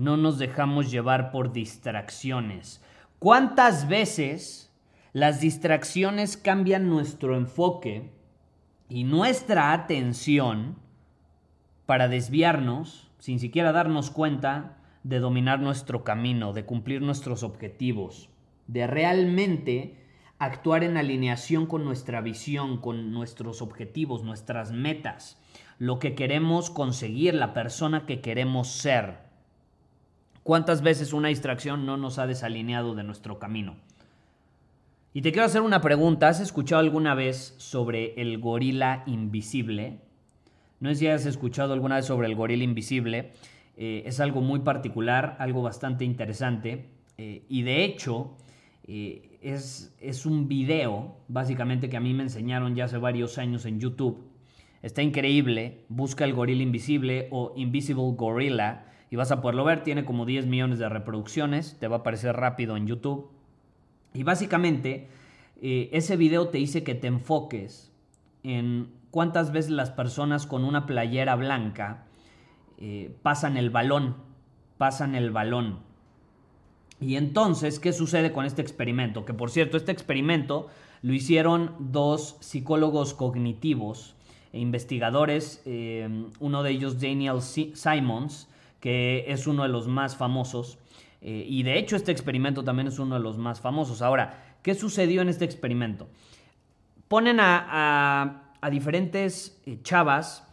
no nos dejamos llevar por distracciones? ¿Cuántas veces las distracciones cambian nuestro enfoque y nuestra atención para desviarnos, sin siquiera darnos cuenta, de dominar nuestro camino, de cumplir nuestros objetivos, de realmente actuar en alineación con nuestra visión, con nuestros objetivos, nuestras metas, lo que queremos conseguir, la persona que queremos ser. ¿Cuántas veces una distracción no nos ha desalineado de nuestro camino? Y te quiero hacer una pregunta. ¿Has escuchado alguna vez sobre el gorila invisible? No sé si has escuchado alguna vez sobre el gorila invisible. Eh, es algo muy particular, algo bastante interesante. Eh, y de hecho, eh, es, es un video, básicamente, que a mí me enseñaron ya hace varios años en YouTube. Está increíble. Busca el gorila invisible o Invisible Gorilla y vas a poderlo ver. Tiene como 10 millones de reproducciones. Te va a aparecer rápido en YouTube. Y básicamente, eh, ese video te dice que te enfoques en cuántas veces las personas con una playera blanca eh, pasan el balón. Pasan el balón. Y entonces, ¿qué sucede con este experimento? Que por cierto, este experimento lo hicieron dos psicólogos cognitivos e investigadores, eh, uno de ellos Daniel Simons, que es uno de los más famosos, eh, y de hecho este experimento también es uno de los más famosos. Ahora, ¿qué sucedió en este experimento? Ponen a, diferentes eh, chavas,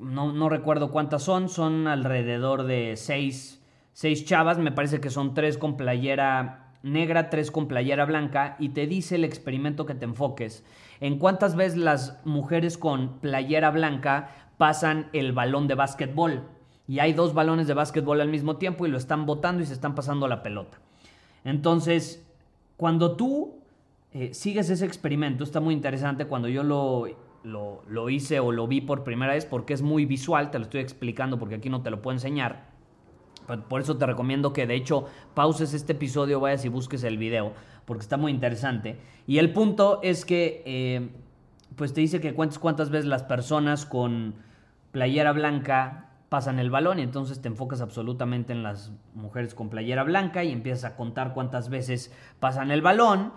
no, no recuerdo cuántas son, son alrededor de seis seis chavas, me parece que son tres con playera negra, tres con playera blanca, y te dice el experimento que te enfoques en cuántas veces las mujeres con playera blanca pasan el balón de básquetbol. Y hay dos balones de básquetbol al mismo tiempo y lo están botando y se están pasando la pelota. Entonces, cuando tú eh, sigues ese experimento, está muy interesante cuando yo lo, lo, lo hice o lo vi por primera vez porque es muy visual, te lo estoy explicando porque aquí no te lo puedo enseñar. Por eso te recomiendo que de hecho pauses este episodio, vayas y busques el video, porque está muy interesante. Y el punto es que, eh, pues te dice que cuentes cuántas veces las personas con playera blanca pasan el balón y entonces te enfocas absolutamente en las mujeres con playera blanca y empiezas a contar cuántas veces pasan el balón.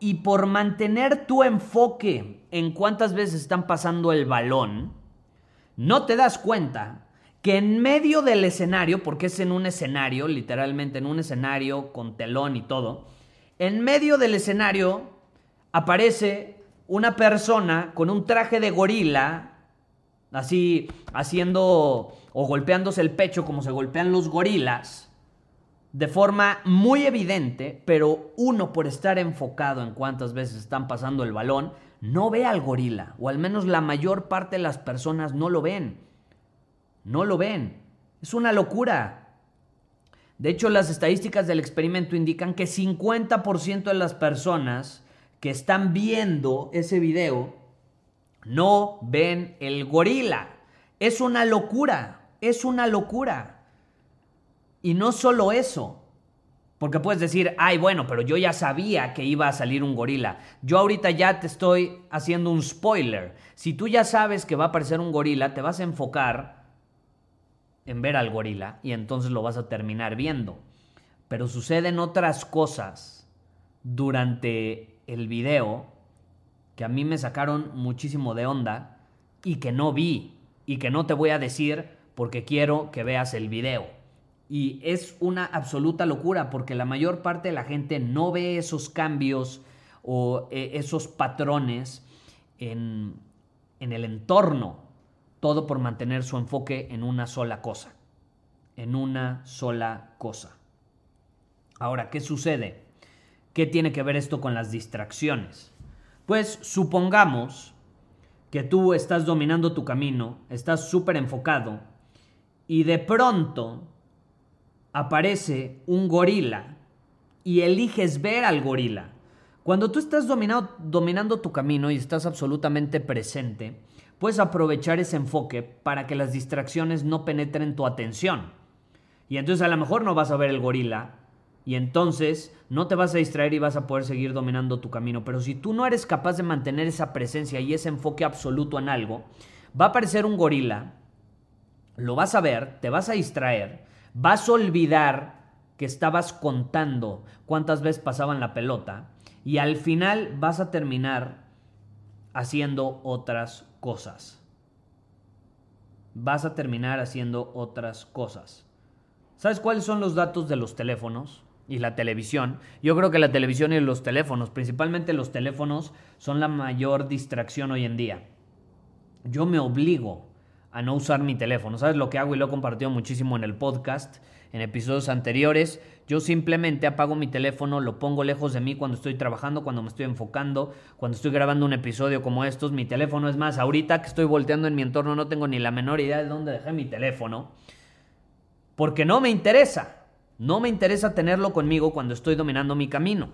Y por mantener tu enfoque en cuántas veces están pasando el balón, no te das cuenta que en medio del escenario, porque es en un escenario, literalmente en un escenario con telón y todo, en medio del escenario aparece una persona con un traje de gorila, así haciendo o golpeándose el pecho como se golpean los gorilas, de forma muy evidente, pero uno por estar enfocado en cuántas veces están pasando el balón, no ve al gorila, o al menos la mayor parte de las personas no lo ven. No lo ven. Es una locura. De hecho, las estadísticas del experimento indican que 50% de las personas que están viendo ese video no ven el gorila. Es una locura. Es una locura. Y no solo eso. Porque puedes decir, ay, bueno, pero yo ya sabía que iba a salir un gorila. Yo ahorita ya te estoy haciendo un spoiler. Si tú ya sabes que va a aparecer un gorila, te vas a enfocar en ver al gorila y entonces lo vas a terminar viendo. Pero suceden otras cosas durante el video que a mí me sacaron muchísimo de onda y que no vi y que no te voy a decir porque quiero que veas el video. Y es una absoluta locura porque la mayor parte de la gente no ve esos cambios o eh, esos patrones en, en el entorno. Todo por mantener su enfoque en una sola cosa. En una sola cosa. Ahora, ¿qué sucede? ¿Qué tiene que ver esto con las distracciones? Pues supongamos que tú estás dominando tu camino, estás súper enfocado y de pronto aparece un gorila y eliges ver al gorila. Cuando tú estás dominando tu camino y estás absolutamente presente, puedes aprovechar ese enfoque para que las distracciones no penetren tu atención. Y entonces a lo mejor no vas a ver el gorila, y entonces no te vas a distraer y vas a poder seguir dominando tu camino. Pero si tú no eres capaz de mantener esa presencia y ese enfoque absoluto en algo, va a aparecer un gorila, lo vas a ver, te vas a distraer, vas a olvidar que estabas contando cuántas veces pasaban la pelota y al final vas a terminar haciendo otras cosas. Vas a terminar haciendo otras cosas. ¿Sabes cuáles son los datos de los teléfonos? Y la televisión. Yo creo que la televisión y los teléfonos, principalmente los teléfonos, son la mayor distracción hoy en día. Yo me obligo a no usar mi teléfono. ¿Sabes lo que hago? Y lo he compartido muchísimo en el podcast, en episodios anteriores. Yo simplemente apago mi teléfono, lo pongo lejos de mí cuando estoy trabajando, cuando me estoy enfocando, cuando estoy grabando un episodio como estos. Mi teléfono es más, ahorita que estoy volteando en mi entorno no tengo ni la menor idea de dónde dejé mi teléfono. Porque no me interesa. No me interesa tenerlo conmigo cuando estoy dominando mi camino.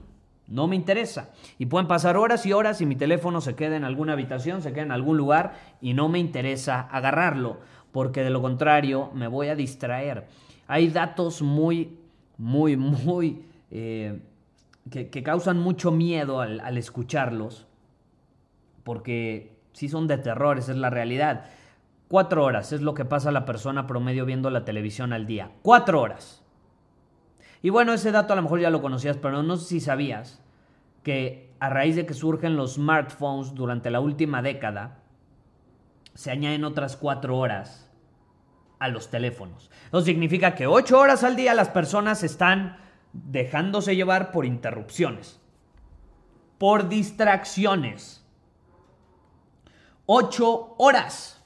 No me interesa. Y pueden pasar horas y horas y mi teléfono se queda en alguna habitación, se queda en algún lugar y no me interesa agarrarlo, porque de lo contrario me voy a distraer. Hay datos muy, muy, muy... Eh, que, causan mucho miedo al, escucharlos, porque sí son de terror, esa es la realidad. Cuatro horas es lo que pasa la persona promedio viendo la televisión al día. Cuatro horas. Y bueno, ese dato a lo mejor ya lo conocías, pero no sé si sabías que a raíz de que surgen los smartphones durante la última década, se añaden otras cuatro horas a los teléfonos. Eso significa que ocho horas al día las personas están dejándose llevar por interrupciones, por distracciones. Ocho horas.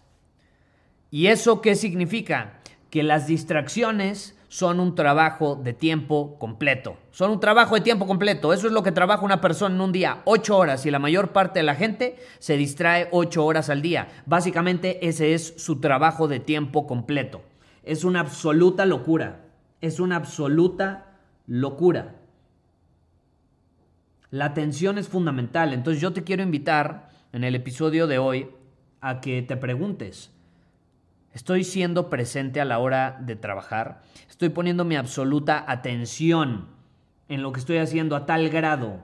¿Y eso qué significa? Que las distracciones son un trabajo de tiempo completo. Son un trabajo de tiempo completo. Eso es lo que trabaja una persona en un día, ocho horas, y la mayor parte de la gente se distrae ocho horas al día. Básicamente ese es su trabajo de tiempo completo. Es una absoluta locura. Es una absoluta locura. La atención es fundamental. Entonces yo te quiero invitar en el episodio de hoy a que te preguntes, Estoy siendo presente a la hora de trabajar. Estoy poniendo mi absoluta atención en lo que estoy haciendo a tal grado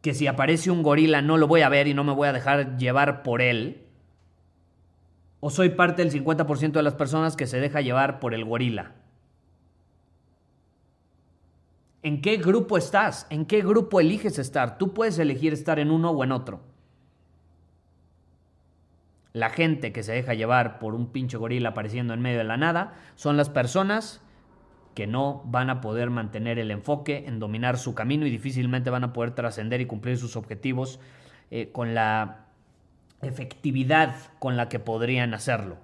que si aparece un gorila no lo voy a ver y no me voy a dejar llevar por él. O soy parte del 50% de las personas que se deja llevar por el gorila. ¿En qué grupo estás? ¿En qué grupo eliges estar? Tú puedes elegir estar en uno o en otro. La gente que se deja llevar por un pinche gorila apareciendo en medio de la nada son las personas que no van a poder mantener el enfoque en dominar su camino y difícilmente van a poder trascender y cumplir sus objetivos eh, con la efectividad con la que podrían hacerlo.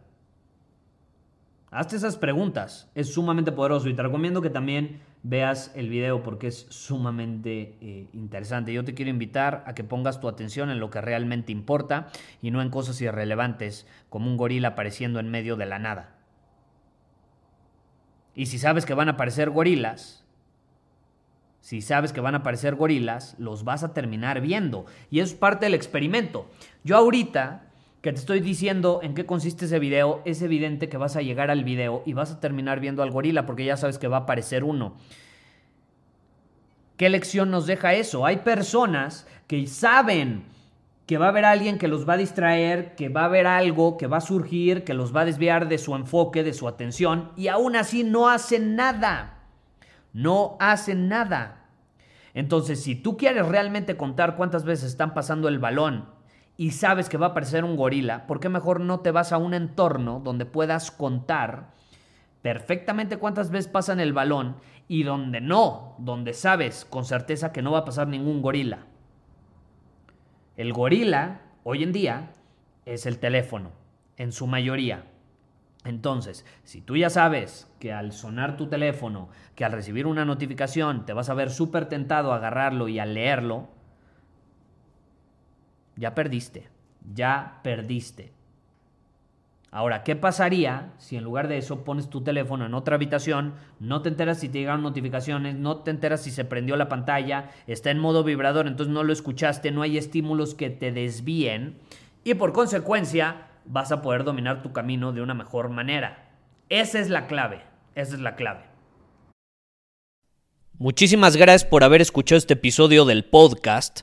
Hazte esas preguntas, es sumamente poderoso y te recomiendo que también veas el video porque es sumamente eh, interesante. Yo te quiero invitar a que pongas tu atención en lo que realmente importa y no en cosas irrelevantes como un gorila apareciendo en medio de la nada. Y si sabes que van a aparecer gorilas, si sabes que van a aparecer gorilas, los vas a terminar viendo. Y es parte del experimento. Yo ahorita que te estoy diciendo en qué consiste ese video, es evidente que vas a llegar al video y vas a terminar viendo al gorila porque ya sabes que va a aparecer uno. ¿Qué lección nos deja eso? Hay personas que saben que va a haber alguien que los va a distraer, que va a haber algo que va a surgir, que los va a desviar de su enfoque, de su atención, y aún así no hacen nada. No hacen nada. Entonces, si tú quieres realmente contar cuántas veces están pasando el balón y sabes que va a aparecer un gorila, ¿por qué mejor no te vas a un entorno donde puedas contar perfectamente cuántas veces pasan el balón y donde no, donde sabes con certeza que no va a pasar ningún gorila. El gorila, hoy en día, es el teléfono, en su mayoría. Entonces, si tú ya sabes que al sonar tu teléfono, que al recibir una notificación te vas a ver súper tentado a agarrarlo y a leerlo, ya perdiste, ya perdiste. Ahora, ¿qué pasaría si en lugar de eso pones tu teléfono en otra habitación, no te enteras si te llegaron notificaciones, no te enteras si se prendió la pantalla, está en modo vibrador, entonces no lo escuchaste, no hay estímulos que te desvíen y por consecuencia vas a poder dominar tu camino de una mejor manera? Esa es la clave, esa es la clave. Muchísimas gracias por haber escuchado este episodio del podcast.